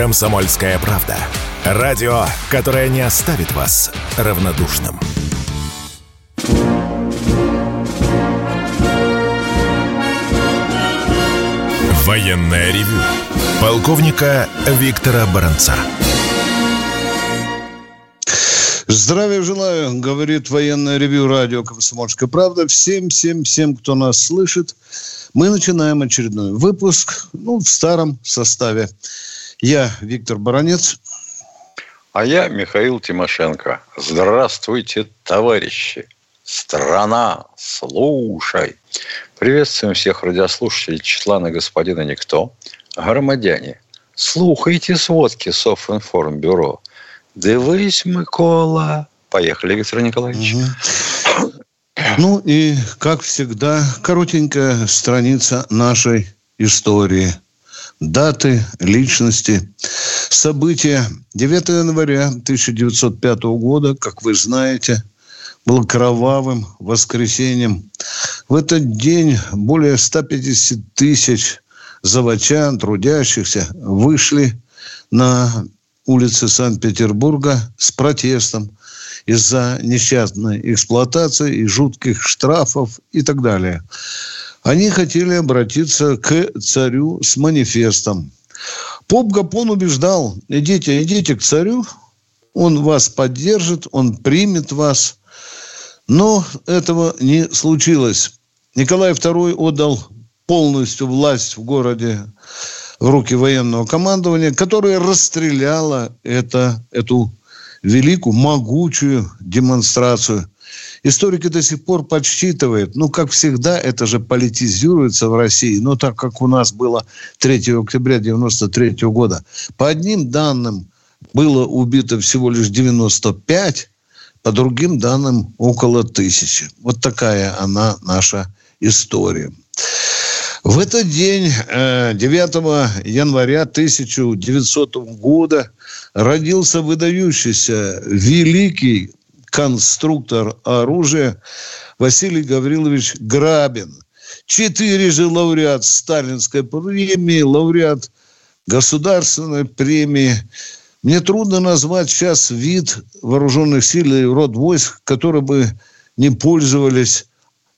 «Комсомольская правда». Радио, которое не оставит вас равнодушным. Военное ревю полковника Виктора Баранца. Здравия желаю, говорит военное ревю радио «Комсомольская правда». Всем, всем, всем, кто нас слышит. Мы начинаем очередной выпуск, ну, в старом составе. Я Виктор Баранец. А я Михаил Тимошенко. Здравствуйте, товарищи. Страна, слушай. Приветствуем всех радиослушателей Четлана господина Никто. Громадяне, слухайте сводки Софинформбюро. Дивись, Микола. Поехали, Виктор Николаевич. Угу. Ну и, как всегда, коротенькая страница нашей истории. Даты, личности, события. 9 января 1905 года, как вы знаете, был кровавым воскресеньем. В этот день более 150 тысяч заводчан, трудящихся, вышли на улицы Санкт-Петербурга с протестом из-за несчастной эксплуатации и жутких штрафов и так далее. Они хотели обратиться к царю с манифестом. Поп Гапон убеждал, идите, идите к царю, он вас поддержит, он примет вас. Но этого не случилось. Николай II отдал полностью власть в городе в руки военного командования, которое расстреляло это, эту великую, могучую демонстрацию. Историки до сих пор подсчитывают, ну, как всегда, это же политизируется в России, но так как у нас было 3 октября 1993 года, по одним данным было убито всего лишь 95, по другим данным около тысячи. Вот такая она наша история. В этот день, 9 э, января 1900 года, родился выдающийся великий конструктор оружия Василий Гаврилович Грабин. Четыре же лауреат Сталинской премии, лауреат государственной премии. Мне трудно назвать сейчас вид вооруженных сил и род войск, которые бы не пользовались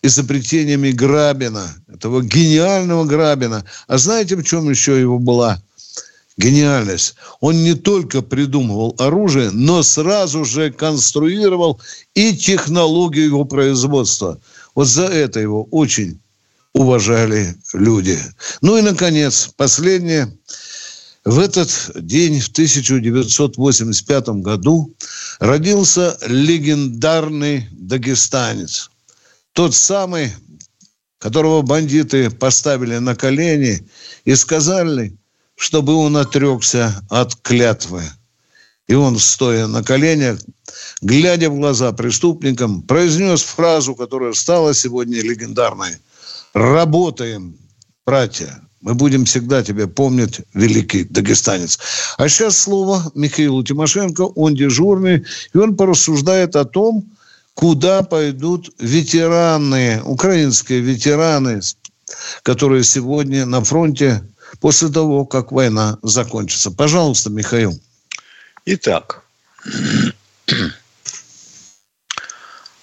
изобретениями Грабина, этого гениального Грабина. А знаете, в чем еще его была гениальность? Он не только придумывал оружие, но сразу же конструировал и технологию его производства. Вот за это его очень уважали люди. Ну и, наконец, последнее. В этот день, в 1985 году, родился легендарный дагестанец – тот самый, которого бандиты поставили на колени и сказали, чтобы он отрекся от клятвы. И он, стоя на коленях, глядя в глаза преступникам, произнес фразу, которая стала сегодня легендарной. «Работаем, братья, мы будем всегда тебя помнить, великий дагестанец. А сейчас слово Михаилу Тимошенко, он дежурный, и он порассуждает о том, куда пойдут ветераны, украинские ветераны, которые сегодня на фронте после того, как война закончится. Пожалуйста, Михаил. Итак,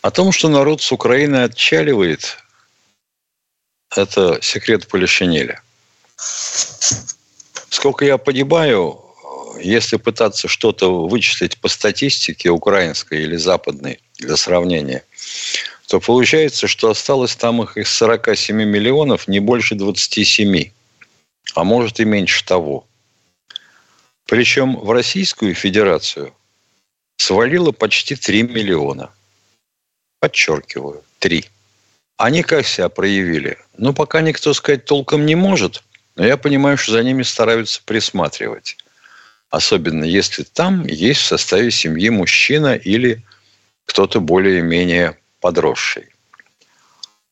о том, что народ с Украины отчаливает, это секрет Полишинеля. Сколько я понимаю, если пытаться что-то вычислить по статистике украинской или западной для сравнения, то получается, что осталось там их из 47 миллионов не больше 27, а может и меньше того. Причем в Российскую Федерацию свалило почти 3 миллиона. Подчеркиваю, 3. Они как себя проявили? Ну, пока никто сказать толком не может, но я понимаю, что за ними стараются присматривать. Особенно если там есть в составе семьи мужчина или кто-то более-менее подросший.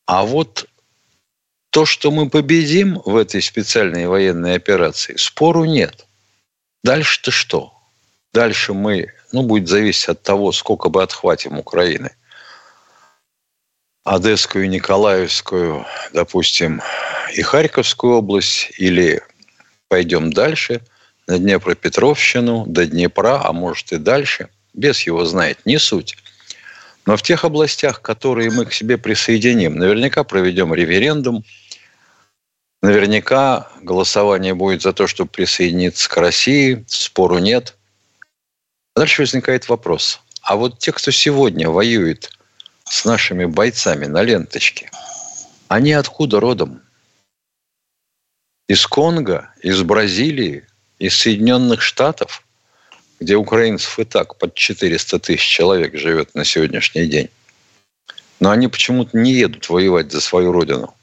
А вот то, что мы победим в этой специальной военной операции, спору нет. Дальше-то что? Дальше мы, ну, будет зависеть от того, сколько бы отхватим Украины. Одесскую, Николаевскую, допустим, и Харьковскую область, или пойдем дальше – на Днепропетровщину, до Днепра, а может и дальше. Без его знает, не суть. Но в тех областях, которые мы к себе присоединим, наверняка проведем референдум, наверняка голосование будет за то, чтобы присоединиться к России, спору нет. Дальше возникает вопрос. А вот те, кто сегодня воюет с нашими бойцами на ленточке, они откуда родом? Из Конго, из Бразилии, из Соединенных Штатов, где украинцев и так под 400 тысяч человек живет на сегодняшний день. Но они почему-то не едут воевать за свою родину.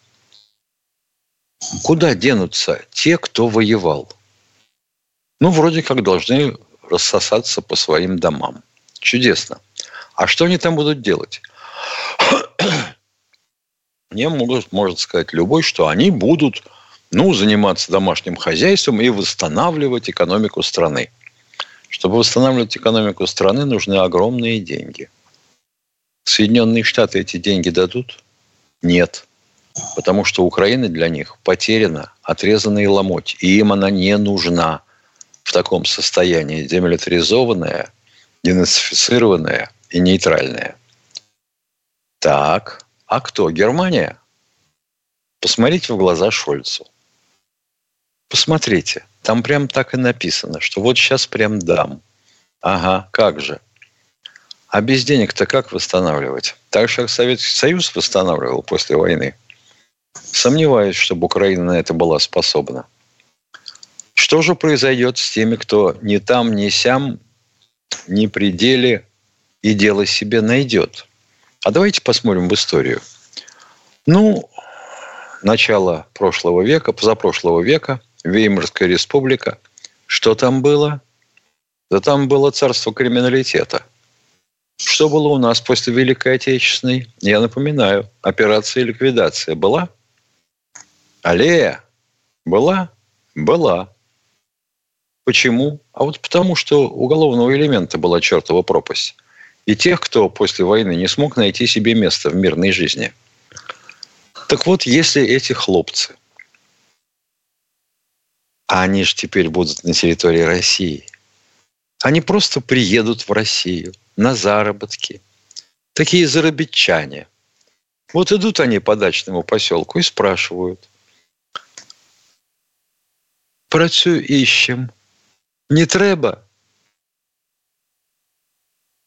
Куда денутся те, кто воевал? Ну, вроде как должны рассосаться по своим домам. Чудесно. А что они там будут делать? Мне может, может сказать любой, что они будут ну, заниматься домашним хозяйством и восстанавливать экономику страны. Чтобы восстанавливать экономику страны, нужны огромные деньги. Соединенные Штаты эти деньги дадут? Нет. Потому что Украина для них потеряна, отрезана и ломоть. И им она не нужна в таком состоянии, демилитаризованная, денацифицированная и нейтральная. Так, а кто? Германия? Посмотрите в глаза Шольцу. Посмотрите, там прям так и написано, что вот сейчас прям дам. Ага, как же. А без денег-то как восстанавливать? Так же, как Советский Союз восстанавливал после войны. Сомневаюсь, чтобы Украина на это была способна. Что же произойдет с теми, кто ни там, ни сям, ни пределе и дело себе найдет? А давайте посмотрим в историю. Ну, начало прошлого века, позапрошлого века, Веймарская республика. Что там было? Да там было царство криминалитета. Что было у нас после Великой Отечественной? Я напоминаю, операция ликвидация была? Аллея была? Была. Почему? А вот потому, что уголовного элемента была чертова пропасть. И тех, кто после войны не смог найти себе место в мирной жизни. Так вот, если эти хлопцы – а они же теперь будут на территории России. Они просто приедут в Россию на заработки. Такие зарабитчане. Вот идут они по дачному поселку и спрашивают. Працю ищем. Не треба.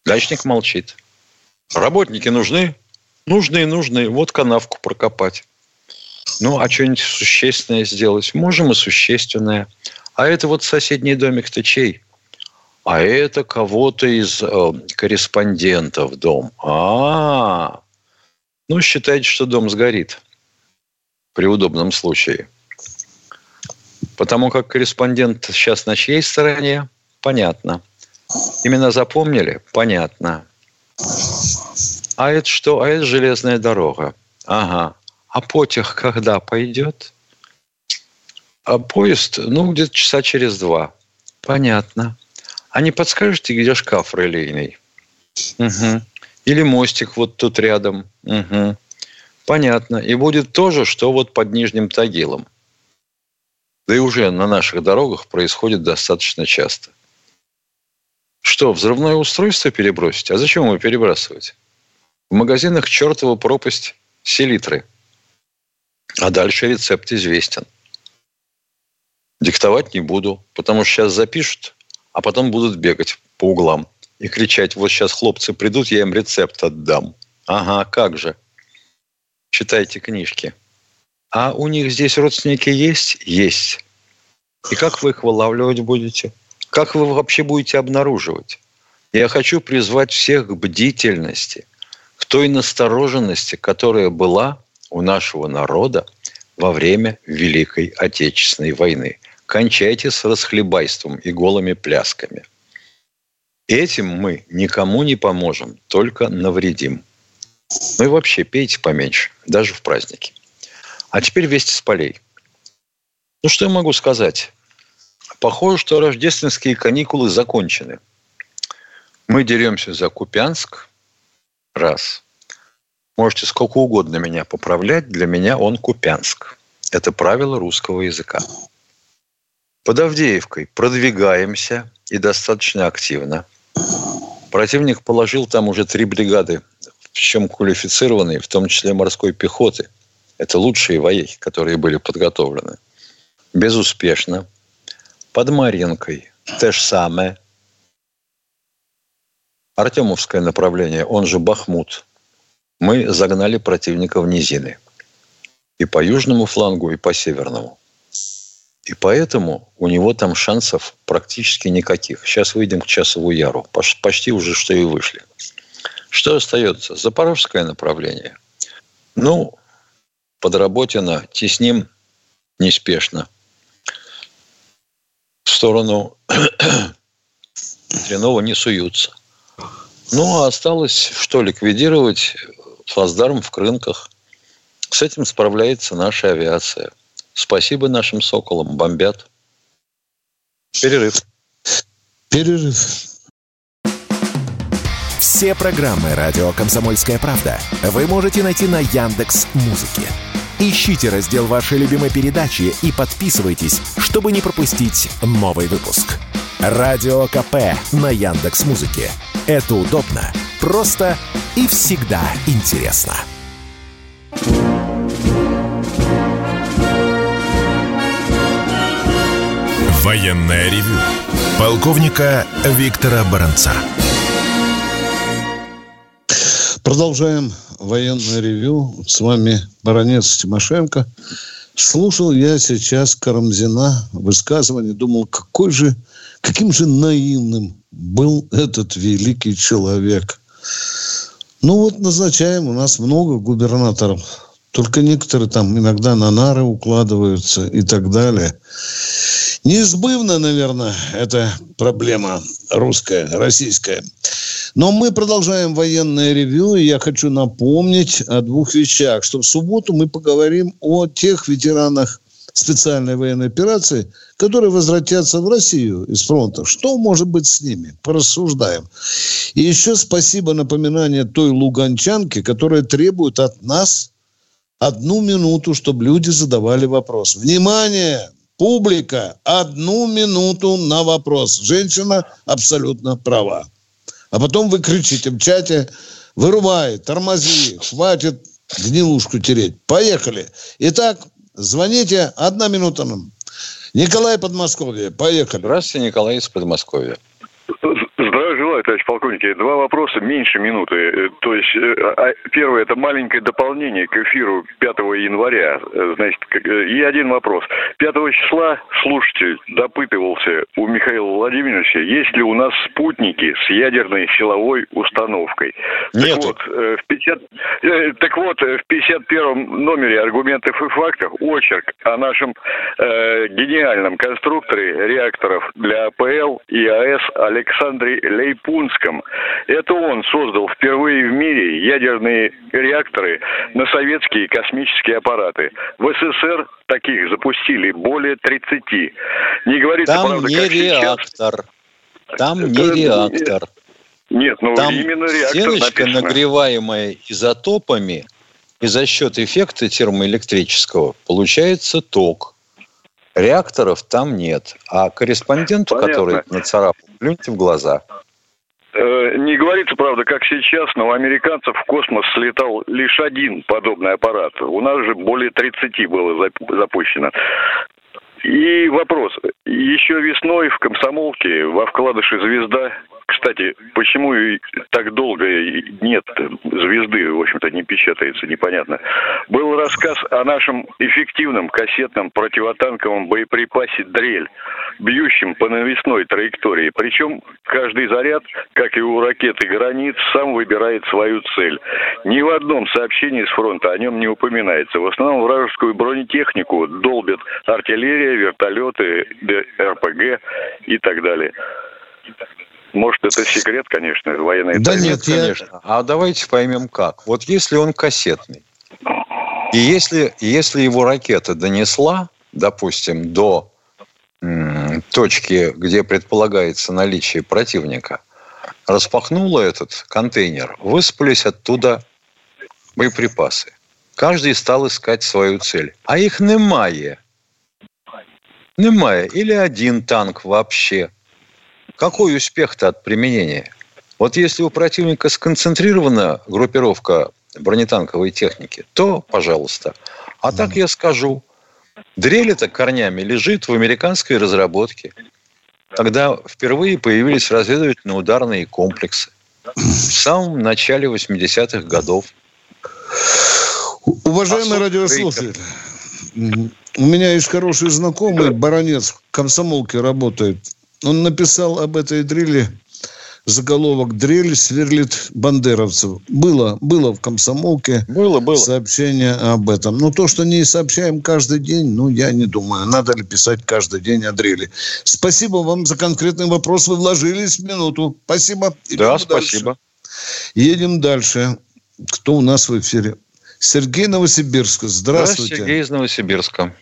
Дачник молчит. Работники нужны? Нужны, нужны. Вот канавку прокопать. Ну, а что-нибудь существенное сделать? Можем и существенное. А это вот соседний домик-то чей? А это кого-то из э, корреспондентов дом. А, -а, а Ну, считайте, что дом сгорит при удобном случае. Потому как корреспондент сейчас на чьей стороне? Понятно. Именно запомнили? Понятно. А это что? А это железная дорога. Ага. А потяг когда пойдет? А поезд, ну, где-то часа через два. Понятно. А не подскажете, где шкаф релейный? Угу. Или мостик вот тут рядом? Угу. Понятно. И будет то же, что вот под Нижним Тагилом. Да и уже на наших дорогах происходит достаточно часто. Что, взрывное устройство перебросить? А зачем его перебрасывать? В магазинах чертова пропасть селитры – а дальше рецепт известен. Диктовать не буду, потому что сейчас запишут, а потом будут бегать по углам и кричать, вот сейчас хлопцы придут, я им рецепт отдам. Ага, как же. Читайте книжки. А у них здесь родственники есть? Есть. И как вы их вылавливать будете? Как вы вообще будете обнаруживать? Я хочу призвать всех к бдительности, к той настороженности, которая была у нашего народа во время Великой Отечественной войны. Кончайте с расхлебайством и голыми плясками. Этим мы никому не поможем, только навредим. Ну и вообще пейте поменьше, даже в праздники. А теперь вести с полей. Ну что я могу сказать? Похоже, что рождественские каникулы закончены. Мы деремся за Купянск. Раз. Можете сколько угодно меня поправлять. Для меня он Купянск. Это правило русского языка. Под Авдеевкой продвигаемся и достаточно активно. Противник положил там уже три бригады, причем квалифицированные, в том числе морской пехоты. Это лучшие вояки, которые были подготовлены. Безуспешно. Под Маринкой то же самое. Артемовское направление, он же Бахмут. Мы загнали противника в низины. И по южному флангу, и по северному. И поэтому у него там шансов практически никаких. Сейчас выйдем к часову яру. Почти уже что и вышли. Что остается? Запорожское направление. Ну, подработано, тесним неспешно. В сторону Хренова не суются. Ну, а осталось, что ликвидировать плацдарм в Крынках. С этим справляется наша авиация. Спасибо нашим «Соколам». Бомбят. Перерыв. Перерыв. Все программы «Радио Комсомольская правда» вы можете найти на Яндекс Музыке. Ищите раздел вашей любимой передачи и подписывайтесь, чтобы не пропустить новый выпуск. Радио КП на Яндекс Музыке. Это удобно, просто и всегда интересно. Военное ревю полковника Виктора Баранца. Продолжаем военное ревю. С вами баронец Тимошенко. Слушал я сейчас Карамзина высказывание, думал, какой же, каким же наивным был этот великий человек. Ну вот назначаем, у нас много губернаторов. Только некоторые там иногда на нары укладываются и так далее. Неизбывно, наверное, это проблема русская, российская. Но мы продолжаем военное ревю, и я хочу напомнить о двух вещах, что в субботу мы поговорим о тех ветеранах специальной военной операции, которые возвратятся в Россию из фронта. Что может быть с ними? Порассуждаем. И еще спасибо напоминание той луганчанке, которая требует от нас одну минуту, чтобы люди задавали вопрос. Внимание! Публика, одну минуту на вопрос. Женщина абсолютно права. А потом вы кричите в чате, вырубай, тормози, хватит гнилушку тереть. Поехали. Итак, звоните, одна минута нам. Николай Подмосковье, поехали. Здравствуйте, Николай из Подмосковья. Товарищ полковник. Два вопроса меньше минуты. Э, то есть, э, а, первое, это маленькое дополнение к эфиру 5 января. Э, значит, и один вопрос. 5 числа слушатель допытывался у Михаила Владимировича, есть ли у нас спутники с ядерной силовой установкой. Нет. Так вот, в 50, так вот, в 51 номере аргументов и фактов очерк о нашем э, гениальном конструкторе реакторов для АПЛ и АЭС Александре Лейпунском. Это он создал впервые в мире ядерные реакторы на советские космические аппараты. В СССР таких запустили более 30. Не говорится, Там правда, не реактор. Сейчас. Там Это, не реактор. Нет, ну Там именно реактор стеночка, написано. нагреваемая изотопами, и за счет эффекта термоэлектрического получается ток. Реакторов там нет. А корреспонденту, Понятно. который нацарапал, плюньте в глаза. Э, не говорится, правда, как сейчас, но у американцев в космос слетал лишь один подобный аппарат. У нас же более 30 было запущено. И вопрос. Еще весной в комсомолке во вкладыше «Звезда» Кстати, почему так долго нет звезды, в общем-то, не печатается, непонятно. Был рассказ о нашем эффективном кассетном противотанковом боеприпасе «Дрель», бьющем по навесной траектории. Причем каждый заряд, как и у ракеты «Гранит», сам выбирает свою цель. Ни в одном сообщении с фронта о нем не упоминается. В основном вражескую бронетехнику долбят артиллерия, вертолеты, РПГ и так далее. Может, это секрет, конечно, военной Да нет, конечно. Я... А давайте поймем как. Вот если он кассетный, и если, если его ракета донесла, допустим, до м, точки, где предполагается наличие противника, распахнула этот контейнер, высыпались оттуда боеприпасы. Каждый стал искать свою цель. А их немає. Немає. Или один танк вообще. Какой успех-то от применения? Вот если у противника сконцентрирована группировка бронетанковой техники, то пожалуйста. А так я скажу, дрель это корнями лежит в американской разработке, когда впервые появились разведывательно-ударные комплексы в самом начале 80-х годов. Уважаемый радиослушатель, у меня есть хороший знакомый, баронец, в комсомолке работает. Он написал об этой дрели заголовок «Дрель сверлит бандеровцев». Было, было в комсомолке было, было. сообщение об этом. Но то, что не сообщаем каждый день, ну, я не думаю, надо ли писать каждый день о дрели. Спасибо вам за конкретный вопрос. Вы вложились в минуту. Спасибо. Идем да, спасибо. Едем дальше. Кто у нас в эфире? Сергей Новосибирск. Здравствуйте. Да, Сергей из Новосибирска.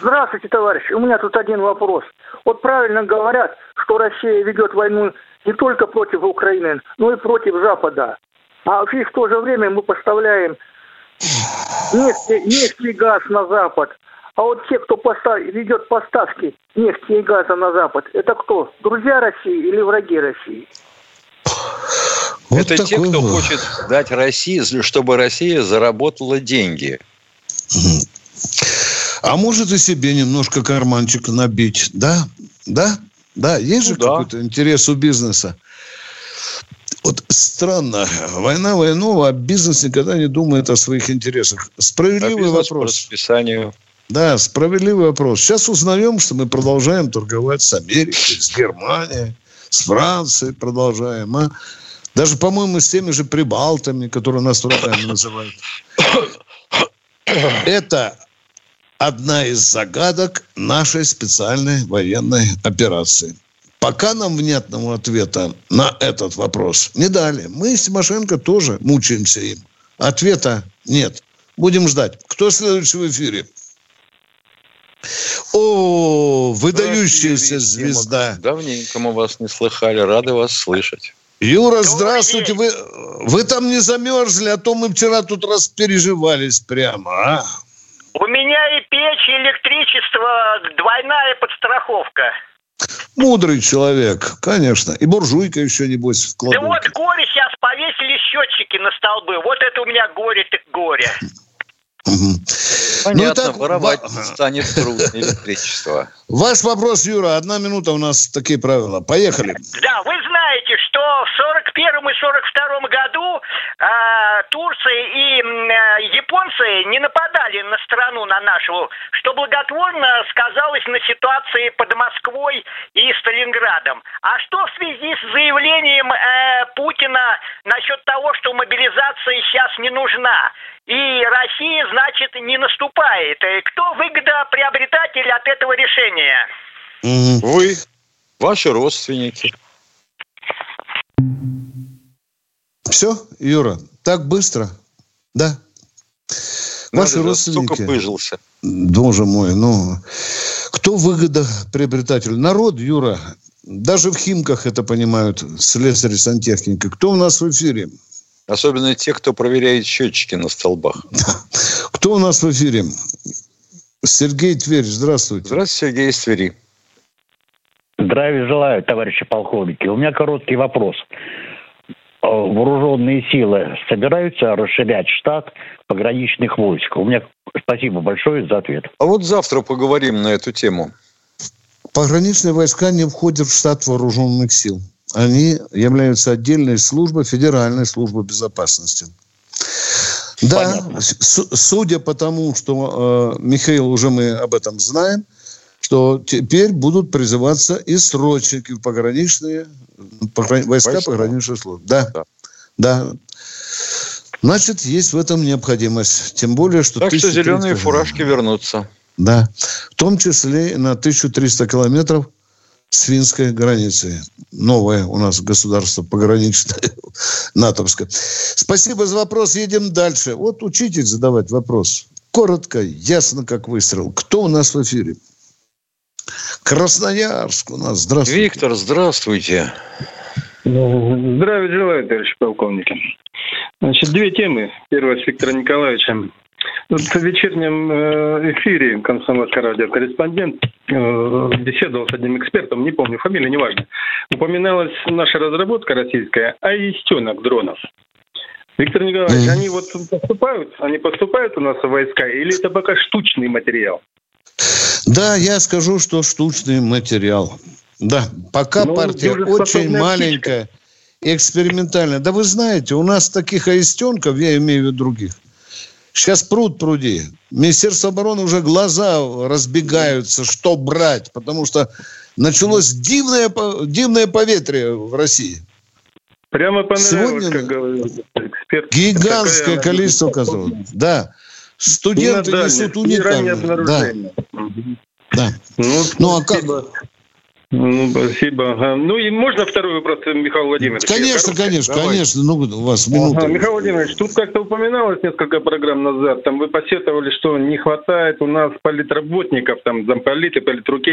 Здравствуйте, товарищи. У меня тут один вопрос. Вот правильно говорят, что Россия ведет войну не только против Украины, но и против Запада. А и в то же время мы поставляем нефть, нефть и газ на Запад. А вот те, кто постав... ведет поставки нефти и газа на Запад, это кто? Друзья России или враги России? Вот это те, кто хочет дать России, чтобы Россия заработала деньги. А может и себе немножко карманчик набить, да? Да? Да, есть ну, же да. какой-то интерес у бизнеса. Вот странно. Война войну, а бизнес никогда не думает о своих интересах. Справедливый а вопрос. По расписанию. Да, справедливый вопрос. Сейчас узнаем, что мы продолжаем торговать с Америкой, с Германией, с Францией продолжаем. А? Даже, по-моему, с теми же прибалтами, которые нас врагами называют. Это одна из загадок нашей специальной военной операции. Пока нам внятного ответа на этот вопрос не дали. Мы с Тимошенко тоже мучаемся им. Ответа нет. Будем ждать. Кто следующий в эфире? О, выдающаяся звезда. Давненько мы вас не слыхали. Рады вас слышать. Юра, здравствуйте. Вы, вы там не замерзли, а то мы вчера тут распереживались прямо, а? У меня электричество, двойная подстраховка. Мудрый человек, конечно. И буржуйка еще, небось, в Да вот горе сейчас повесили счетчики на столбы. Вот это у меня горе так горе. Понятно, ну, так, воровать в... станет трудно электричество. Ваш вопрос, Юра, одна минута, у нас такие правила. Поехали. Да, вы знаете, что в 41 и 42 году э, Турция и э, японцы не нападали на страну, на нашу, что благотворно сказалось на ситуации под Москвой и Сталинградом. А что в связи с заявлением э, Путина насчет того, что мобилизация сейчас не нужна? И Россия, значит, не наступает. И кто выгодоприобретатель от этого решения? Вы, ваши родственники. Все, Юра, так быстро? Да. Ваши Надо родственники. Сука, пыжился. Боже мой, ну... Кто выгодоприобретатель? Народ, Юра. Даже в Химках это понимают слесари, сантехники. Кто у нас в эфире? Особенно те, кто проверяет счетчики на столбах. Кто у нас в эфире? Сергей Тверь, здравствуйте. Здравствуйте, Сергей из Твери. Здравия желаю, товарищи полковники. У меня короткий вопрос. Э, вооруженные силы собираются расширять штат пограничных войск? У меня спасибо большое за ответ. А вот завтра поговорим на эту тему. Пограничные войска не входят в штат вооруженных сил они являются отдельной службой, федеральной службой безопасности. Да, судя по тому, что, э, Михаил, уже мы об этом знаем, что теперь будут призываться и срочники в пограничные, пограни, войска, войска пограничной службы. Да, да. да. Значит, есть в этом необходимость. Тем более, что... Так что зеленые фуражки вернутся. Да. В том числе на 1300 километров с финской границей. Новое у нас государство пограничное, натовское. Спасибо за вопрос. Едем дальше. Вот учитель задавать вопрос. Коротко, ясно, как выстрел. Кто у нас в эфире? Красноярск у нас. Здравствуйте. Виктор, здравствуйте. Здравия желаю, товарищ полковники. Значит, две темы. Первая с Виктором Николаевичем. В вечернем э, эфире «Комсомольское радио» корреспондент э, беседовал с одним экспертом, не помню фамилию, неважно. Упоминалась наша разработка российская «Аистенок дронов». Виктор Николаевич, они вот поступают, они поступают у нас в войска, или это пока штучный материал? Да, я скажу, что штучный материал. Да, пока ну, партия очень маленькая, экспериментальная. Да вы знаете, у нас таких аистенков, я имею в виду других, сейчас пруд пруди. Министерство обороны уже глаза разбегаются, что брать, потому что началось дивное, дивное поветрие в России. Прямо понравилось, Сегодня как говорил эксперт. Гигантское Какая количество оказалось. Да. Студенты несут уникальные. Да. Да. Ну, ну а как? Ну, спасибо. Ну и можно второй вопрос, Михаил Владимирович? Конечно, конечно, Давай. конечно. Ну, у вас минута. Ага, Михаил Владимирович, тут как-то упоминалось несколько программ назад, там вы посетовали, что не хватает у нас политработников, там замполиты, политруки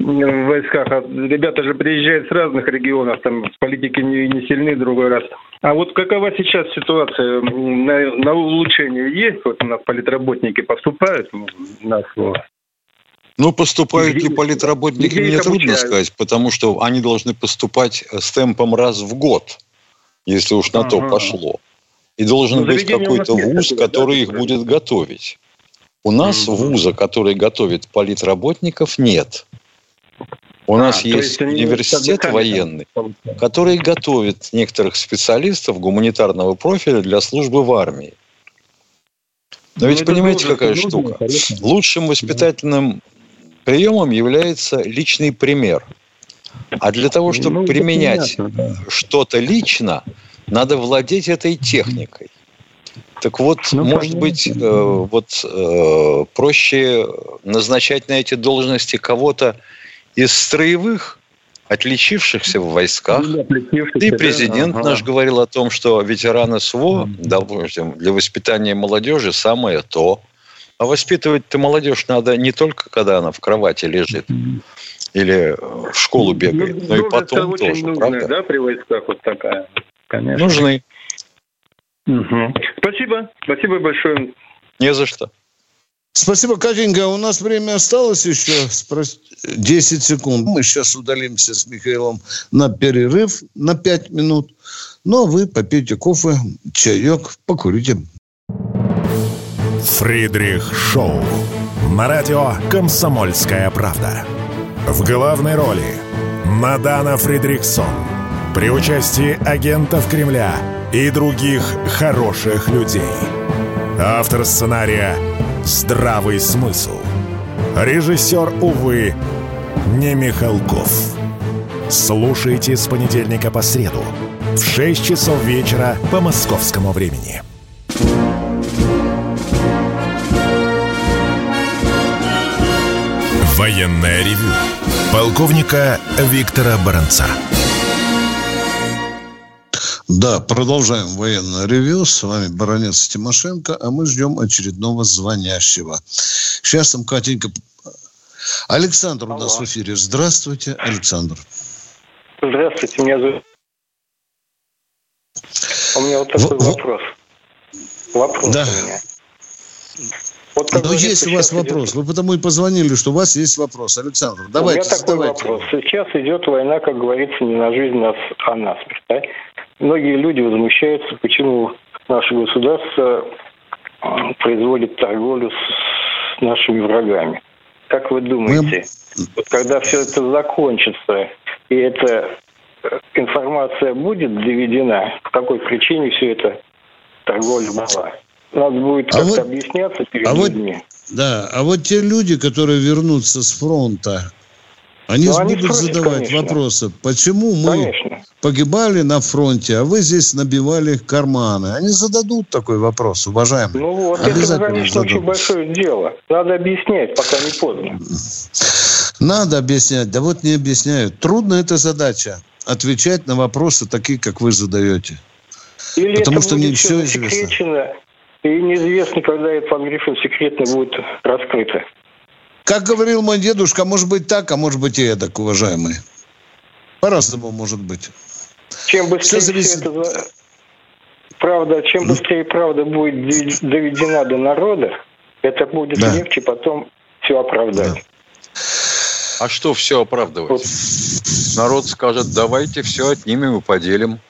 в войсках. А ребята же приезжают с разных регионов, там в политике не, не сильны другой раз. А вот какова сейчас ситуация на, на улучшение есть? Вот у нас политработники поступают на слово? Ну, поступают ли политработники, мне трудно сказать, потому что они должны поступать с темпом раз в год, если уж на ага. то пошло. И должен ну, быть какой-то вуз, который их будет готовить. У нас угу. вуза, который готовит политработников, нет. У а, нас есть, есть университет военный, который готовит некоторых специалистов гуманитарного профиля для службы в армии. Но ну, ведь понимаете, какая штука? Лучшим воспитательным приемом является личный пример. А для того, чтобы ну, применять да. что-то лично, надо владеть этой техникой. Так вот, ну, может понятно. быть, э, вот э, проще назначать на эти должности кого-то из строевых, отличившихся в войсках. Ну, и президент да? ага. наш говорил о том, что ветераны СВО, допустим, для воспитания молодежи самое то – а воспитывать-то молодежь надо не только, когда она в кровати лежит или в школу ну, бегает, ну, но и потом тоже, нужная, правда? да, при войсках вот такая, конечно. Нужны. Угу. Спасибо, спасибо большое. Не за что. Спасибо, Катенька. У нас время осталось еще 10 секунд. Мы сейчас удалимся с Михаилом на перерыв на 5 минут. Ну, а вы попейте кофе, чаек, покурите. Фридрих Шоу. На радио «Комсомольская правда». В главной роли Мадана Фридриксон. При участии агентов Кремля и других хороших людей. Автор сценария «Здравый смысл». Режиссер, увы, не Михалков. Слушайте с понедельника по среду в 6 часов вечера по московскому времени. Военное ревю полковника Виктора Баранца. Да, продолжаем военное ревю. С вами баронец Тимошенко, а мы ждем очередного звонящего. Сейчас там Катенька... Александр у нас в эфире. Здравствуйте, Александр. Здравствуйте, меня зовут... У меня вот такой в... вопрос. Вопрос да. у меня. Вот Но есть у вас вопрос. Идет... Вы потому и позвонили, что у вас есть вопрос. Александр, давайте, У меня такой вопрос. Сейчас идет война, как говорится, не на жизнь, а на смерть. Да? Многие люди возмущаются, почему наше государство а, производит торговлю с нашими врагами. Как вы думаете, Мы... вот когда все это закончится, и эта э, информация будет доведена, по какой причине все это торговля была? Надо будет а вот, объясняться перед а людьми. Вот, да, а вот те люди, которые вернутся с фронта, они ну, будут спросят, задавать конечно. вопросы, почему мы конечно. погибали на фронте, а вы здесь набивали карманы. Они зададут такой вопрос, уважаемые. Ну вот, это, конечно, зададут. очень большое дело. Надо объяснять, пока не поздно. Надо объяснять, да вот не объясняют. Трудно эта задача, отвечать на вопросы такие, как вы задаете. Или Потому это что не все известно. И неизвестно, когда это под грифом секретно будет раскрыто. Как говорил мой дедушка, может быть так, а может быть и эдак, уважаемые. По-разному может быть. Чем быстрее все, зависит... это правда, чем быстрее правда будет доведена до народа, это будет да. легче потом все оправдать. Да. А что все оправдывать? Вот. Народ скажет, давайте все отнимем и поделим.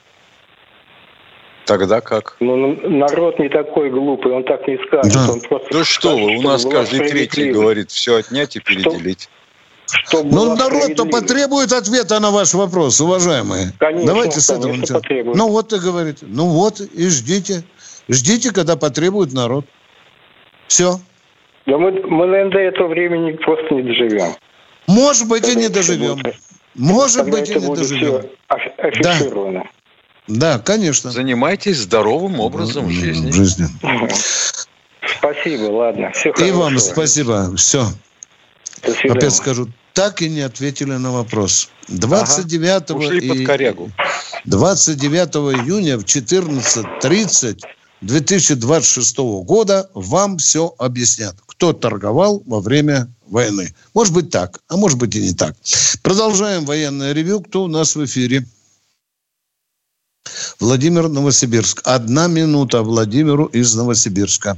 Тогда как? Ну, народ не такой глупый, он так не скажет. Да. Он просто ну что вы, у нас каждый третий говорит, все отнять и переделить. Что, ну, народ-то потребует ответа на ваш вопрос, уважаемые. Конечно, Давайте с этого начнем. Ну, вот и говорите. Ну, вот и ждите. Ждите, когда потребует народ. Все. Да мы, мы до этого времени просто не доживем. Может быть, и не доживем. Может быть, и не доживем. Афишировано. Да. Да, конечно. Занимайтесь здоровым образом жизни. жизни. Спасибо, ладно. Все и вам спасибо. Все. Опять скажу, так и не ответили на вопрос. 29, ага. Ушли и... под корягу. 29 июня в 14.30 2026 года вам все объяснят, кто торговал во время войны. Может быть так, а может быть и не так. Продолжаем военное ревю. Кто у нас в эфире? Владимир Новосибирск. Одна минута Владимиру из Новосибирска.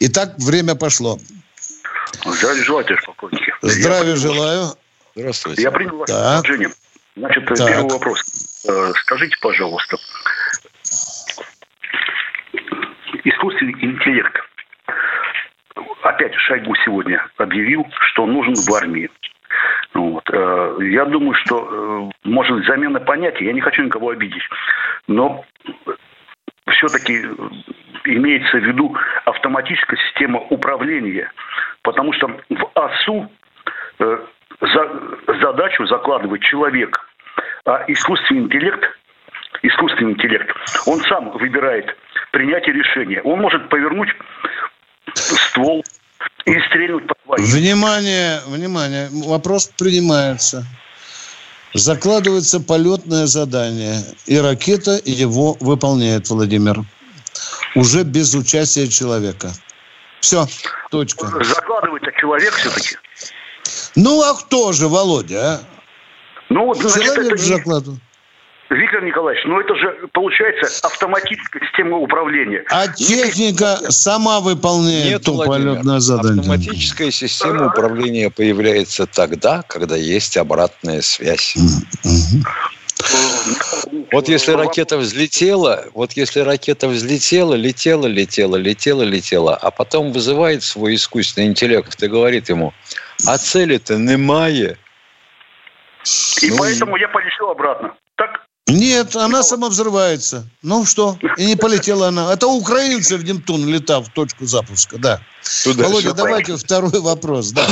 Итак, время пошло. Здравия желаю, товарищ полковник. Здравия желаю. Здравствуйте. Я принял ваше предложение. Значит, так. первый вопрос. Э, скажите, пожалуйста, искусственный интеллект. Опять Шойгу сегодня объявил, что он нужен в армии. Вот. Э, я думаю, что э, может быть замена понятий. Я не хочу никого обидеть. Но все-таки имеется в виду автоматическая система управления. Потому что в АСУ э, за, задачу закладывает человек. А искусственный интеллект, искусственный интеллект, он сам выбирает принятие решения. Он может повернуть ствол и стрельнуть по твоим. Внимание, внимание, вопрос принимается. Закладывается полетное задание, и ракета его выполняет, Владимир. Уже без участия человека. Все, точка. Закладывает человек все-таки. Ну, а кто же, Володя, а? Ну, вот, значит, Человек это не... закладывает. Виктор Николаевич, ну это же получается автоматическая система управления. А техника Нет, сама выполняет Нет, то полетное задание. Автоматическая система управления появляется тогда, когда есть обратная связь. Вот если ракета взлетела, вот если ракета взлетела, летела, летела, летела, летела, а потом вызывает свой искусственный интеллект и говорит ему, а цели-то немає. И ну, поэтому я полетел обратно. Так? Нет, она сама взрывается. Ну что? И не полетела она. Это украинцы в Немтун летал в точку запуска, да. Туда Володя, давайте понятно. второй вопрос. Да.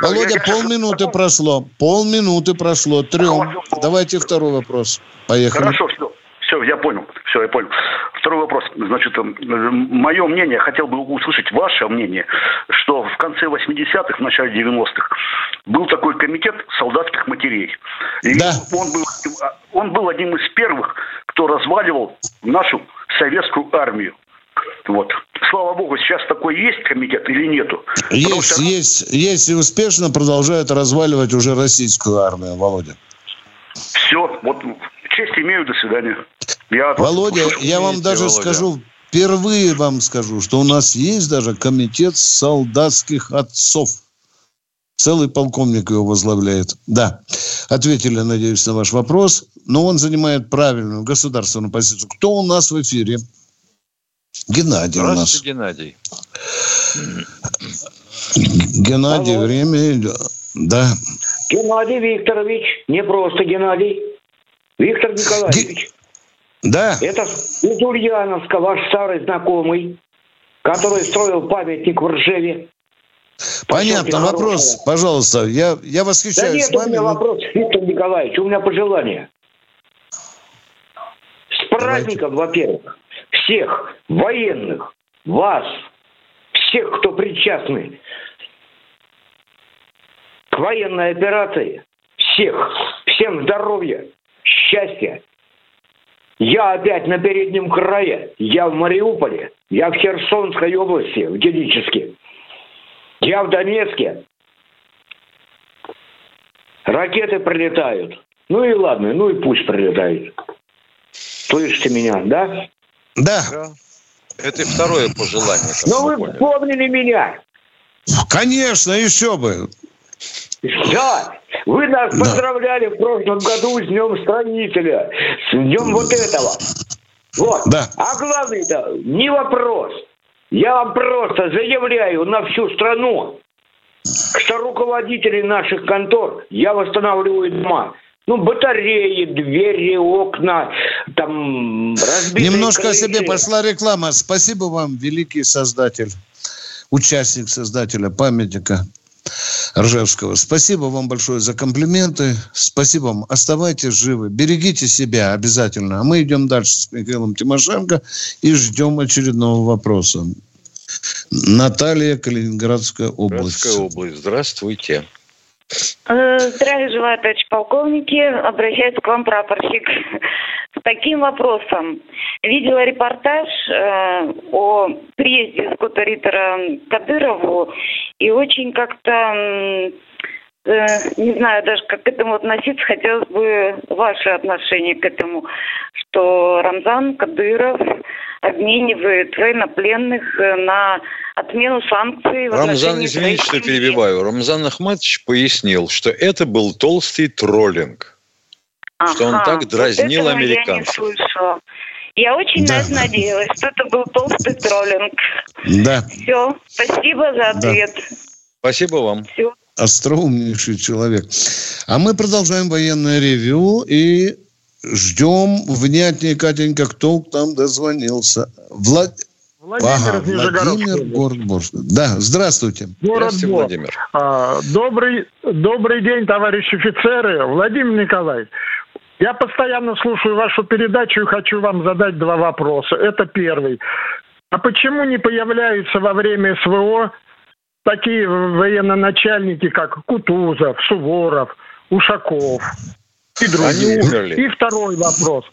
Володя, полминуты прошло. Полминуты прошло. Трем. Давайте второй вопрос. Поехали. Хорошо, все. Все, я понял. Все, я понял. Второй вопрос. Значит, э, мое мнение, хотел бы услышать ваше мнение, конце 80-х, в начале 90-х был такой комитет солдатских матерей. И да. он, был, он был одним из первых, кто разваливал нашу советскую армию. Вот. Слава богу, сейчас такой есть комитет или нету? Есть, что... есть, есть и успешно продолжает разваливать уже российскую армию, Володя. Все, вот честь имею, до свидания. Я Володя, я вам даже Володя. скажу, впервые вам скажу, что у нас есть даже комитет солдатских отцов. Целый полковник его возглавляет. Да, ответили, надеюсь, на ваш вопрос. Но он занимает правильную государственную позицию. Кто у нас в эфире? Геннадий у нас. Геннадий. Геннадий, Алло. время идет. Да. Геннадий Викторович, не просто Геннадий. Виктор Николаевич. Да. Это из Ульяновска, ваш старый знакомый, который строил памятник в Ржеве. Понятно, вопрос, хорошего. пожалуйста. Я, я восхищаюсь да нет, вами. у меня но... вопрос, Виктор Николаевич, у меня пожелание. С праздником, во-первых, всех военных, вас, всех, кто причастны к военной операции, всех, всем здоровья, счастья. Я опять на переднем крае, я в Мариуполе, я в Херсонской области, в Делическе, я в Донецке. Ракеты прилетают. Ну и ладно, ну и пусть прилетают. Слышите меня, да? Да. да. Это второе пожелание. Но вы поняли. помнили меня. Конечно, еще бы. Да, вы нас да. поздравляли в прошлом году с Днем Строителя, с Днем вот этого. Вот. Да. А главное-то, не вопрос. Я вам просто заявляю на всю страну, что руководители наших контор, я восстанавливаю дома, ну, батареи, двери, окна, там разбитые Немножко крыши. о себе пошла реклама. Спасибо вам, великий создатель, участник создателя памятника Ржевского. Спасибо вам большое за комплименты. Спасибо вам. Оставайтесь живы. Берегите себя обязательно. А мы идем дальше с Михаилом Тимошенко и ждем очередного вопроса. Наталья, Калининградская область. Калининградская область. Здравствуйте. Э, здравия желаю, товарищ полковники. Обращаюсь к вам, прапорщик, с таким вопросом. Видела репортаж э, о приезде скутеритера Кадырову и очень как-то, э, не знаю даже, как к этому относиться, хотелось бы ваше отношение к этому, что Рамзан Кадыров обменивает военнопленных э, на отмену санкций. Рамзан, извините, что перебиваю. Рамзан Ахматович пояснил, что это был толстый троллинг. Ага, что он так дразнил вот американцев. Я не слышала. Я очень да. надеялась, что это был толстый троллинг. Да. Все, спасибо за ответ. Да. Спасибо вам. Все. Остроумнейший человек. А мы продолжаем военное ревю и ждем внятнее, Катенька, кто там дозвонился. Влад... Владимир ага, Владимир, город. Да, здравствуйте. Город здравствуйте, Владимир. А, добрый, добрый день, товарищи офицеры. Владимир Николаевич, я постоянно слушаю вашу передачу и хочу вам задать два вопроса. Это первый. А почему не появляются во время СВО такие военноначальники, как Кутузов, Суворов, Ушаков? И другие. Они умерли. И второй вопрос.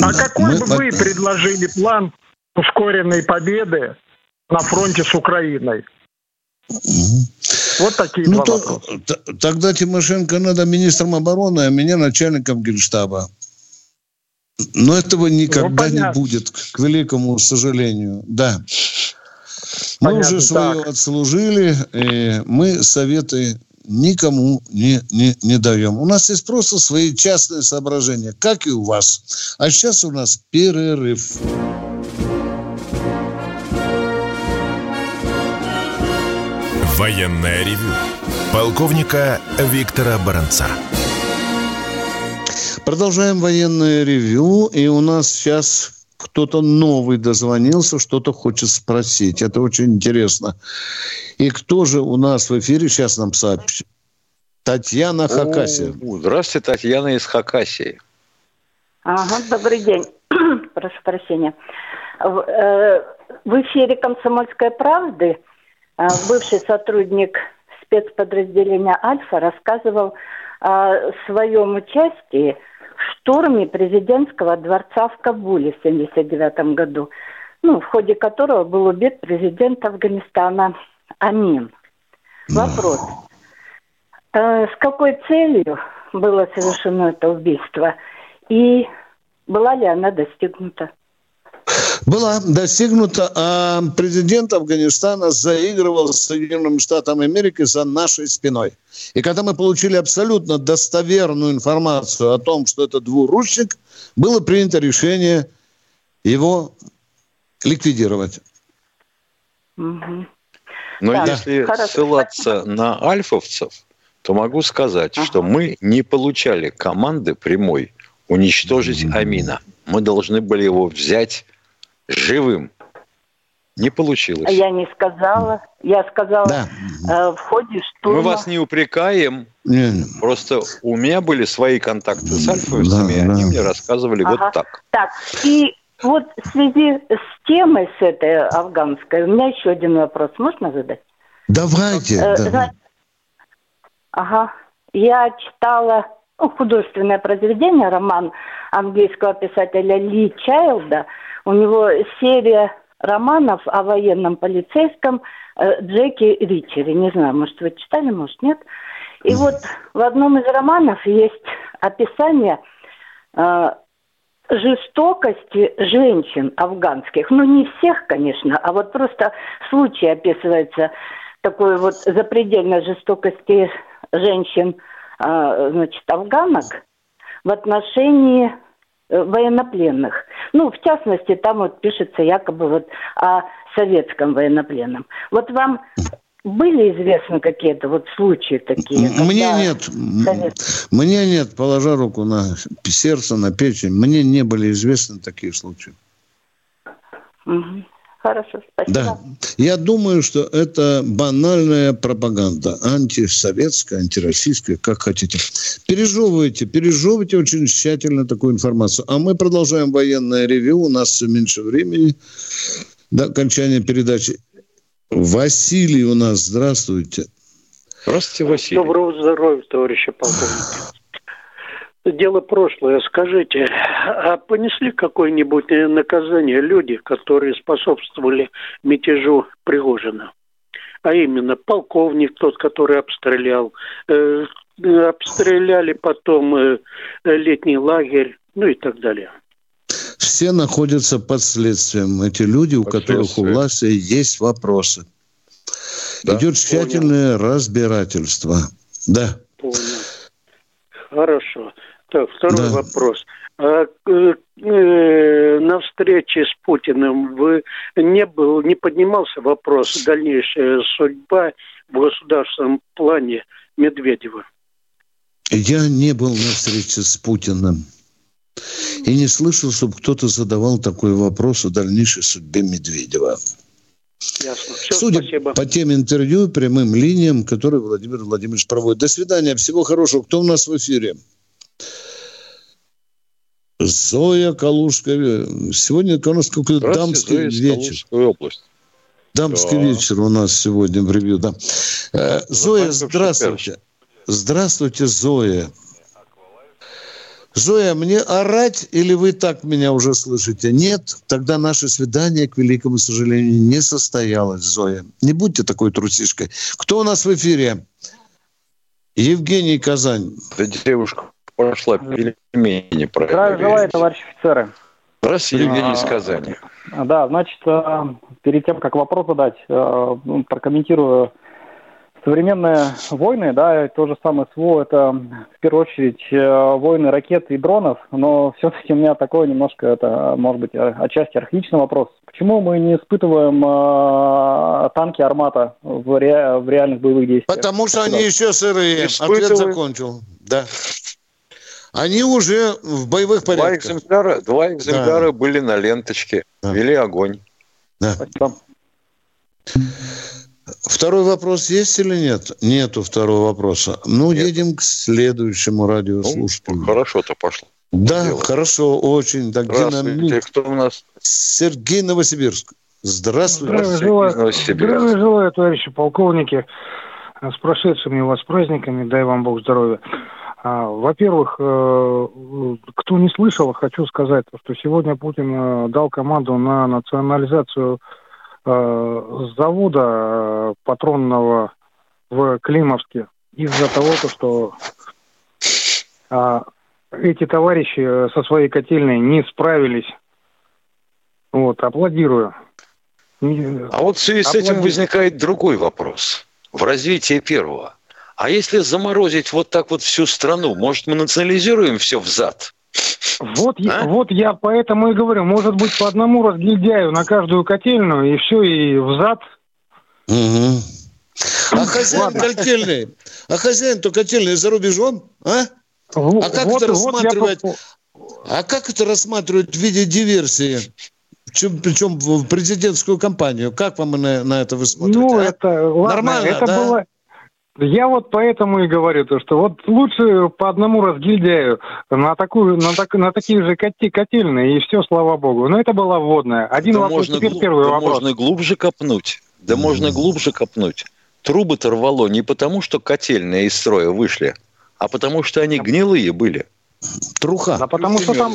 А какой Мы... бы вы предложили план ускоренной победы на фронте с Украиной? Вот такие ну, два то, вопроса. Тогда Тимошенко надо министром обороны, а меня начальником генштаба. Но этого никогда ну, не будет, к великому сожалению. Да. Мы понятно, уже свое так. отслужили, и мы советы никому не, не, не даем. У нас есть просто свои частные соображения, как и у вас. А сейчас у нас перерыв. Военная ревю. Полковника Виктора Баранца. Продолжаем военное ревю. И у нас сейчас кто-то новый дозвонился, что-то хочет спросить. Это очень интересно. И кто же у нас в эфире сейчас нам сообщит? Татьяна Хакасия. Здравствуйте, Татьяна из Хакасии. Ага, добрый день. Прошу прощения. В, э, в эфире «Комсомольской правды» э, бывший сотрудник спецподразделения «Альфа» рассказывал о своем участии – штурме президентского дворца в Кабуле в 1979 году, ну, в ходе которого был убит президент Афганистана Амин. Вопрос. Э, с какой целью было совершено это убийство? И была ли она достигнута? Была достигнута, а президент Афганистана заигрывал с Соединенными Штатами Америки за нашей спиной. И когда мы получили абсолютно достоверную информацию о том, что это двуручник, было принято решение его ликвидировать. Угу. Но да. если Хорошо. ссылаться на альфовцев, то могу сказать, ага. что мы не получали команды прямой уничтожить Амина. Мы должны были его взять живым. Не получилось. Я не сказала. Я сказала да. э, в ходе штурма. Мы вас не упрекаем. Не. Просто у меня были свои контакты с альфовцами, да, и они да. мне рассказывали ага. вот так. Так, и вот в связи с темой, с этой афганской, у меня еще один вопрос. Можно задать? Давайте. Э, давай. Ага. Я читала ну, художественное произведение, роман английского писателя Ли Чайлда – у него серия романов о военном полицейском э, Джеки Ричери. Не знаю, может, вы читали, может, нет. И вот в одном из романов есть описание э, жестокости женщин афганских. Ну, не всех, конечно, а вот просто случай описывается такой вот запредельной жестокости женщин, а, значит, афганок в отношении э, военнопленных. Ну, в частности, там вот пишется якобы вот о советском военнопленном. Вот вам были известны какие-то вот случаи такие? Мне нет. Совет... Мне нет, положа руку на сердце, на печень, мне не были известны такие случаи. Угу. Хорошо, спасибо. Да. Я думаю, что это банальная пропаганда. Антисоветская, антироссийская, как хотите. Пережевывайте, пережевывайте очень тщательно такую информацию. А мы продолжаем военное ревю. У нас все меньше времени до окончания передачи. Василий у нас, здравствуйте. Здравствуйте, Василий. Доброго здоровья, товарищи полковники. Дело прошлое. Скажите, а понесли какое-нибудь наказание люди, которые способствовали мятежу Пригожина? А именно, полковник тот, который обстрелял, э, обстреляли потом э, летний лагерь, ну и так далее. Все находятся под следствием. Эти люди, у под которых у власти есть вопросы. Да, Идет тщательное понял. разбирательство. Да. Понял. Хорошо. Так, второй да. вопрос. А, э, э, на встрече с Путиным вы не был, не поднимался вопрос дальнейшая судьба в государственном плане Медведева? Я не был на встрече с Путиным. И не слышал, чтобы кто-то задавал такой вопрос о дальнейшей судьбе Медведева. Ясно. Все, Судя спасибо. по тем интервью, прямым линиям, которые Владимир Владимирович проводит. До свидания. Всего хорошего. Кто у нас в эфире? Зоя Калужская. Сегодня у нас какой-то дамский Зоя вечер. область. Дамский да. вечер у нас сегодня в ревью. Да. Э, Зоя, здравствуйте. Здравствуйте, Зоя. Зоя, мне орать или вы так меня уже слышите? Нет, тогда наше свидание, к великому сожалению, не состоялось, Зоя. Не будьте такой трусишкой. Кто у нас в эфире? Евгений Казань. Да девушка пошла пельмени Здравия желаю, товарищи офицеры. Здравствуйте, Евгений из Казани. Да, значит, э, перед тем, как вопрос задать, э, ну, прокомментирую современные войны, да, то же самое СВО, это в первую очередь э, войны ракет и дронов, но все-таки у меня такое немножко, это может быть отчасти архаичный вопрос. Почему мы не испытываем э, танки «Армата» в, ре, в реальных боевых действиях? Потому что они еще сырые. Испытываем. Ответ закончил. Да. Они уже в боевых порядках. Два экземпляра, два экземпляра да. были на ленточке, да. вели огонь. Да. Второй вопрос есть или нет? Нету второго вопроса. Ну, нет. едем к следующему радиослушателю. Ну, хорошо-то пошло. Да, дело. хорошо, очень. Так, Здравствуйте, кто у нас? Сергей Новосибирск. Здравствуйте. Здравия желаю, здравия желаю, товарищи полковники. С прошедшими вас праздниками, дай вам Бог здоровья. А, во-первых, э, кто не слышал, хочу сказать, что сегодня Путин э, дал команду на национализацию э, завода патронного в Климовске из-за того, что а, эти товарищи со своей котельной не справились. Вот, аплодирую. А вот в связи с этим возникает другой вопрос. В развитии первого – а если заморозить вот так вот всю страну, может, мы национализируем все взад? Вот, а? я, вот я поэтому и говорю, может быть, по одному разгильдяю на каждую котельную, и все, и взад. Угу. А хозяин котельный, а хозяин-то котельный за рубежом, а? а как вот, это рассматривать? Вот я... А как это рассматривать в виде диверсии? Причем, причем в президентскую кампанию. Как вам на, на это вы смотрите? Ну, а? это ладно, Нормально, это да? было я вот поэтому и говорю то, что вот лучше по одному разгильдяю на такую, на, так, на такие же коти, котельные и все, слава богу. Но это была вводная. Один да вопрос, можно теперь глуб, первый да вопрос. Можно глубже копнуть. Да можно глубже копнуть. Трубы-то рвало не потому, что котельные из строя вышли, а потому что они гнилые были. Труха. Да потому что там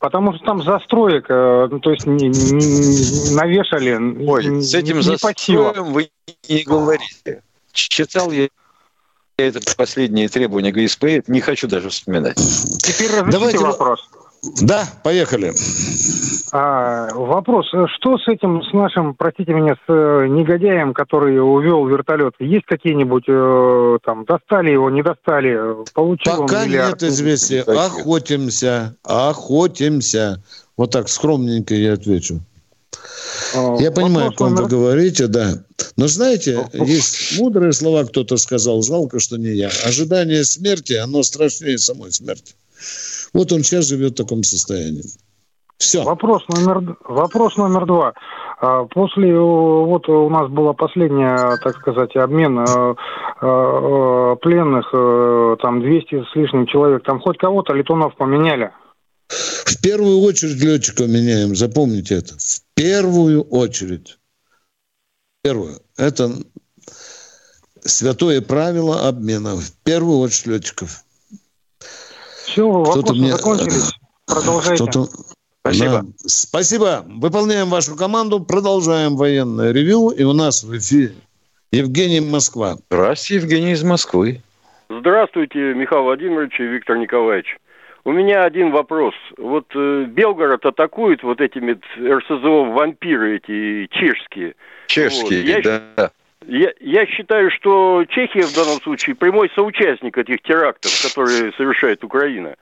Потому что там застроек, э, ну, то есть не, не, навешали. Ой, с этим застроем вы не говорите. Читал я это последнее требование ГСП, не хочу даже вспоминать. Теперь разрешите Давайте... вопрос. Да, поехали. А, вопрос, что с этим, с нашим, простите меня, с э, негодяем, который увел вертолет? Есть какие-нибудь, э, там, достали его, не достали, получил Пока он миллиард? нет известия. Охотимся, охотимся. Вот так скромненько я отвечу. А, Я понимаю, о ком вы номер- говорите, да. Но знаете, есть мудрые слова, кто-то сказал, жалко, что не я. Ожидание смерти, оно страшнее самой смерти. Вот он сейчас живет в таком состоянии. Все. Вопрос номер, вопрос номер два. А, После, вот у нас была последняя, так сказать, обмен э, э, пленных, э, там 200 с лишним человек, там хоть кого-то летунов поменяли? В первую очередь летчиков меняем, запомните это. В первую очередь. Первую. Это святое правило обмена. В первую очередь летчиков. Все, вопросы мне- закончились. Продолжайте. Кто-то- Да. Спасибо. Выполняем вашу команду. Продолжаем военное ревю. И у нас в эфире Евгений Москва. Здравствуйте, Евгений из Москвы. Здравствуйте, Михаил Владимирович и Виктор Николаевич. У меня один вопрос. Вот э, Белгород атакуют вот этими РСЗО вампиры эти чешские. Чешские, Вот. Я, да. я, я считаю, что Чехия в данном случае прямой соучастник этих терактов, которые совершает Украина.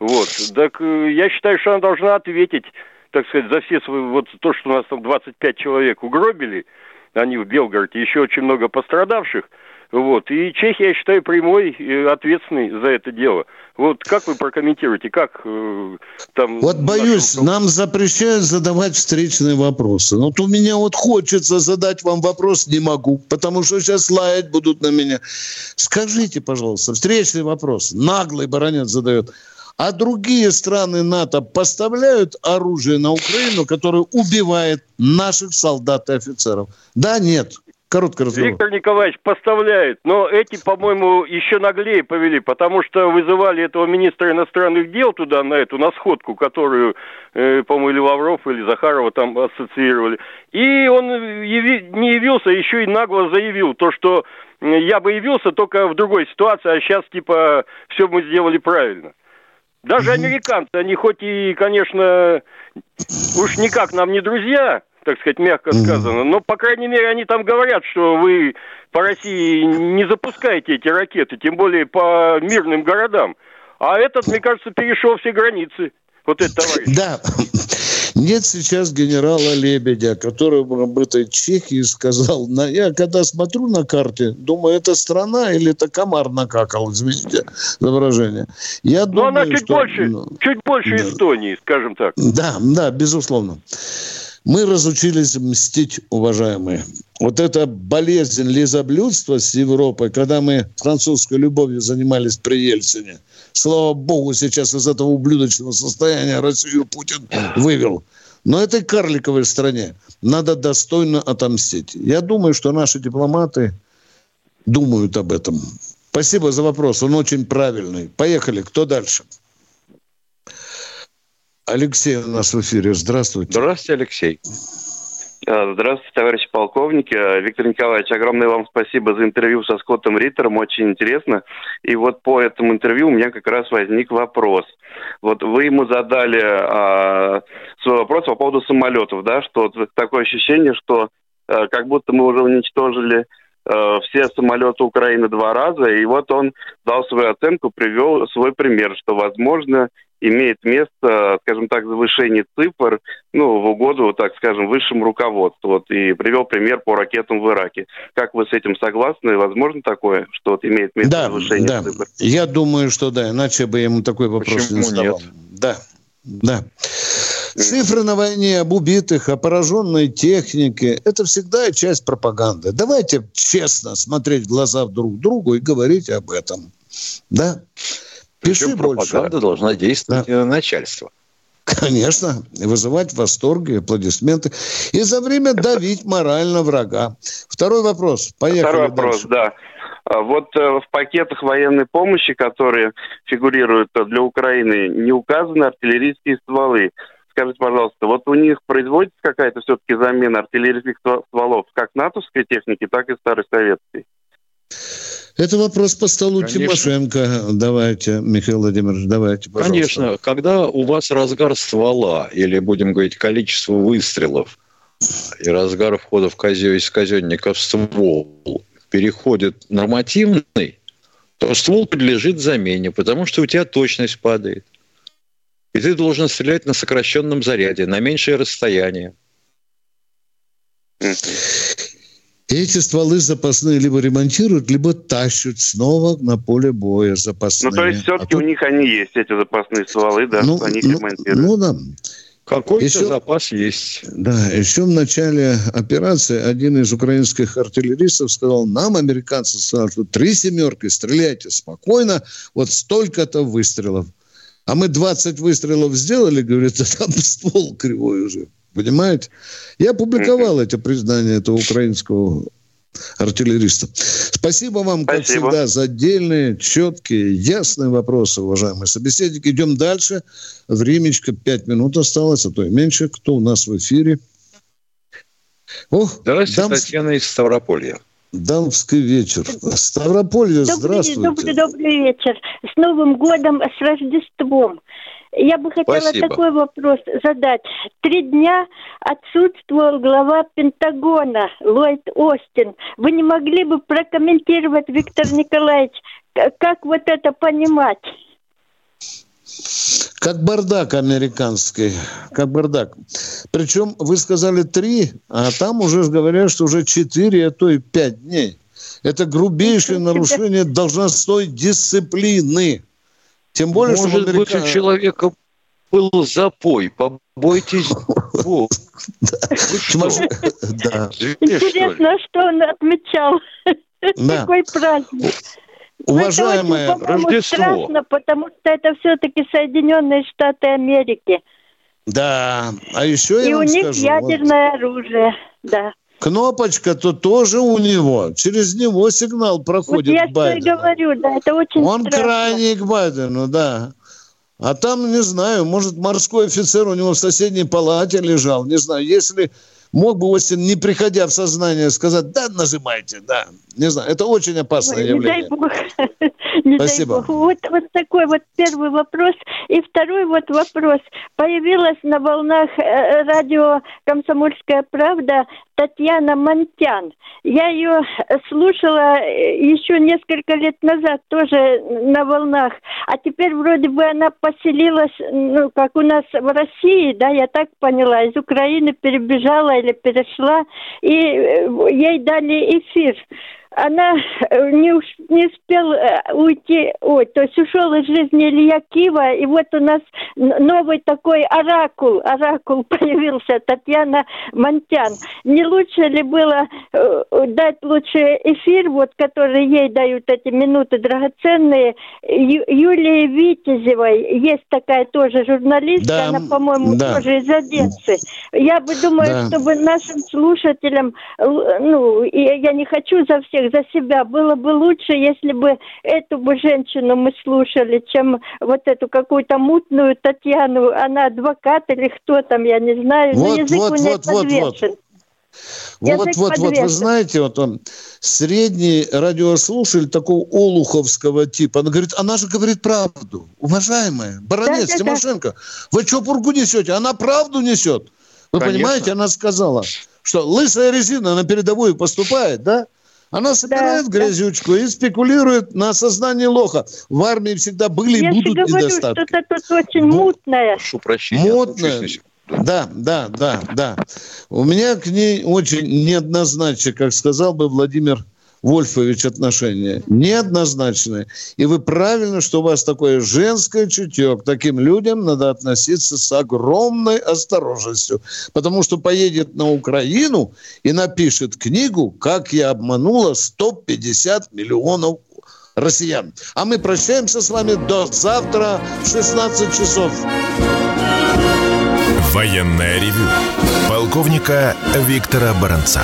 Вот. Так э, я считаю, что она должна ответить, так сказать, за все свои, вот то, что у нас там 25 человек угробили, они в Белгороде, еще очень много пострадавших. Вот. И Чехия, я считаю, прямой э, ответственный за это дело. Вот как вы прокомментируете, как э, там... Вот боюсь, нам запрещают задавать встречные вопросы. Вот у меня вот хочется задать вам вопрос, не могу, потому что сейчас лаять будут на меня. Скажите, пожалуйста, встречный вопрос. Наглый баронет задает. А другие страны НАТО поставляют оружие на Украину, которое убивает наших солдат и офицеров? Да, нет. Короткий разговор. Виктор Николаевич поставляет, но эти, по-моему, еще наглее повели, потому что вызывали этого министра иностранных дел туда, на эту, на сходку, которую, э, по-моему, или Лавров, или Захарова там ассоциировали. И он яви- не явился, еще и нагло заявил то, что я бы явился только в другой ситуации, а сейчас, типа, все мы сделали правильно. Даже американцы, они хоть и, конечно, уж никак нам не друзья, так сказать, мягко сказано, но, по крайней мере, они там говорят, что вы по России не запускаете эти ракеты, тем более по мирным городам. А этот, мне кажется, перешел все границы. Вот этот товарищ. Да. Нет сейчас генерала Лебедя, который об этой Чехии сказал. Я когда смотрю на карте, думаю, это страна или это комар накакал, извините за выражение. Я Но думаю, она чуть что- больше, ну, чуть больше да. Эстонии, скажем так. Да, да, безусловно. Мы разучились мстить, уважаемые. Вот эта болезнь лизоблюдства с Европой, когда мы французской любовью занимались при Ельцине, слава богу, сейчас из этого ублюдочного состояния Россию Путин вывел. Но этой карликовой стране надо достойно отомстить. Я думаю, что наши дипломаты думают об этом. Спасибо за вопрос, он очень правильный. Поехали, кто дальше? Алексей у нас в эфире. Здравствуйте. Здравствуйте, Алексей. А, Здравствуйте, товарищи полковники. А, Виктор Николаевич, огромное вам спасибо за интервью со Скоттом Риттером, очень интересно. И вот по этому интервью у меня как раз возник вопрос. Вот вы ему задали а, свой вопрос по поводу самолетов, да, что вот такое ощущение, что а, как будто мы уже уничтожили а, все самолеты Украины два раза, и вот он дал свою оценку, привел свой пример, что, возможно, имеет место, скажем так, завышение цифр, ну, в угоду, так скажем, высшему руководству. Вот, и привел пример по ракетам в Ираке. Как вы с этим согласны? Возможно такое, что вот имеет место Да, завышение да. цифр? Я думаю, что да, иначе бы ему такой вопрос Почему не задавал. Да, да. Цифры на войне об убитых, о пораженной технике – это всегда часть пропаганды. Давайте честно смотреть в глаза друг другу и говорить об этом. Да? Пиши Причем больше. пропаганда должна действовать и на начальство. Конечно, вызывать восторги, аплодисменты. И за время давить морально врага. Второй вопрос. Поехали Второй вопрос, дальше. да. А Вот э, в пакетах военной помощи, которые фигурируют э, для Украины, не указаны артиллерийские стволы. Скажите, пожалуйста, вот у них производится какая-то все-таки замена артиллерийских ство- стволов как натовской техники, так и старой советской? Это вопрос по столу Конечно. Тимошенко. Давайте, Михаил Владимирович, давайте, пожалуйста. Конечно. Когда у вас разгар ствола, или, будем говорить, количество выстрелов и разгар входа в казё из казенника в ствол переходит нормативный, то ствол подлежит замене, потому что у тебя точность падает. И ты должен стрелять на сокращенном заряде, на меньшее расстояние. Эти стволы запасные либо ремонтируют, либо тащат снова на поле боя запасные. Ну, то есть все-таки а тут... у них они есть, эти запасные стволы, да, ну, они ну, ремонтируют. Ну, да. Какой-то еще, запас есть. Да, еще в начале операции один из украинских артиллеристов сказал, нам, американцы, сказали, что три семерки, стреляйте спокойно, вот столько-то выстрелов. А мы 20 выстрелов сделали, говорит, а там ствол кривой уже. Понимаете? Я публиковал эти признания этого украинского артиллериста. Спасибо вам, Спасибо. как всегда, за отдельные, четкие, ясные вопросы, уважаемые собеседники. Идем дальше. Времечко пять минут осталось, а то и меньше. Кто у нас в эфире? Ох, Здравствуйте, Дамск... Татьяна из Ставрополья. Дамский вечер. Ставрополье, добрый, здравствуйте. Добрый, добрый вечер. С Новым годом, с Рождеством. Я бы хотела Спасибо. такой вопрос задать. Три дня отсутствовал глава Пентагона Ллойд Остин. Вы не могли бы прокомментировать, Виктор Николаевич, как вот это понимать? Как бардак американский, как бардак. Причем вы сказали три, а там уже говорят, что уже четыре, а то и пять дней. Это грубейшее нарушение должностной дисциплины. Тем более, Может что Америка... быть, у человека был запой. Побойтесь Бога. Интересно, что он отмечал. Какой праздник. Уважаемая, это очень, Рождество. страшно, потому что это все-таки Соединенные Штаты Америки. Да, а еще И я у них скажу, ядерное вот, оружие, да. Кнопочка-то тоже у него. Через него сигнал проходит вот я к Байдену. Я говорю, да, это очень Он страшно. крайний к Байдену, да. А там, не знаю, может, морской офицер у него в соседней палате лежал. Не знаю, если мог бы Остин, не приходя в сознание, сказать, да, нажимайте, да. Не знаю, это очень опасное Ой, явление. Не дай бог. Не Спасибо. Дай бог. Вот, вот такой вот первый вопрос. И второй вот вопрос. Появилась на волнах э, радио «Комсомольская правда» Татьяна Монтян. Я ее слушала э, еще несколько лет назад, тоже на волнах. А теперь вроде бы она поселилась, ну, как у нас в России, да, я так поняла, из Украины перебежала или перешла, и э, ей дали эфир она э, не, не успел э, уйти, ой, то есть ушел из жизни Илья Кива, и вот у нас новый такой оракул, оракул появился, Татьяна Монтян. Не лучше ли было э, дать лучше эфир, вот, который ей дают эти минуты драгоценные, Ю, Юлии Витязевой, есть такая тоже журналистка, да, она, по-моему, да. тоже из Одессы. Я бы думаю, да. чтобы нашим слушателям, ну, я не хочу за всех всех за себя. Было бы лучше, если бы эту бы женщину мы слушали, чем вот эту какую-то мутную Татьяну. Она адвокат или кто там, я не знаю. Вот, Но язык вот, у нее вот, подвешен. Вот, вот, вот, вот, вы знаете, вот он, средний радиослушатель такого олуховского типа, она говорит, она же говорит правду. Уважаемая, баронец да, да, Тимошенко, да. вы что пургу несете? Она правду несет. Вы Конечно. понимаете, она сказала, что лысая резина на передовую поступает, да? Она собирает да, грязючку да. и спекулирует на осознании лоха. В армии всегда были Я и будут говорю, недостатки. что это тут очень мутное. Прошу прощения. Мутное. Да, да, да, да. У меня к ней очень неоднозначно, как сказал бы Владимир Вольфович отношения? Неоднозначные. И вы правильно, что у вас такое женское чутье. К таким людям надо относиться с огромной осторожностью. Потому что поедет на Украину и напишет книгу «Как я обманула 150 миллионов россиян». А мы прощаемся с вами до завтра в 16 часов. Военная ревю. Полковника Виктора Баранца.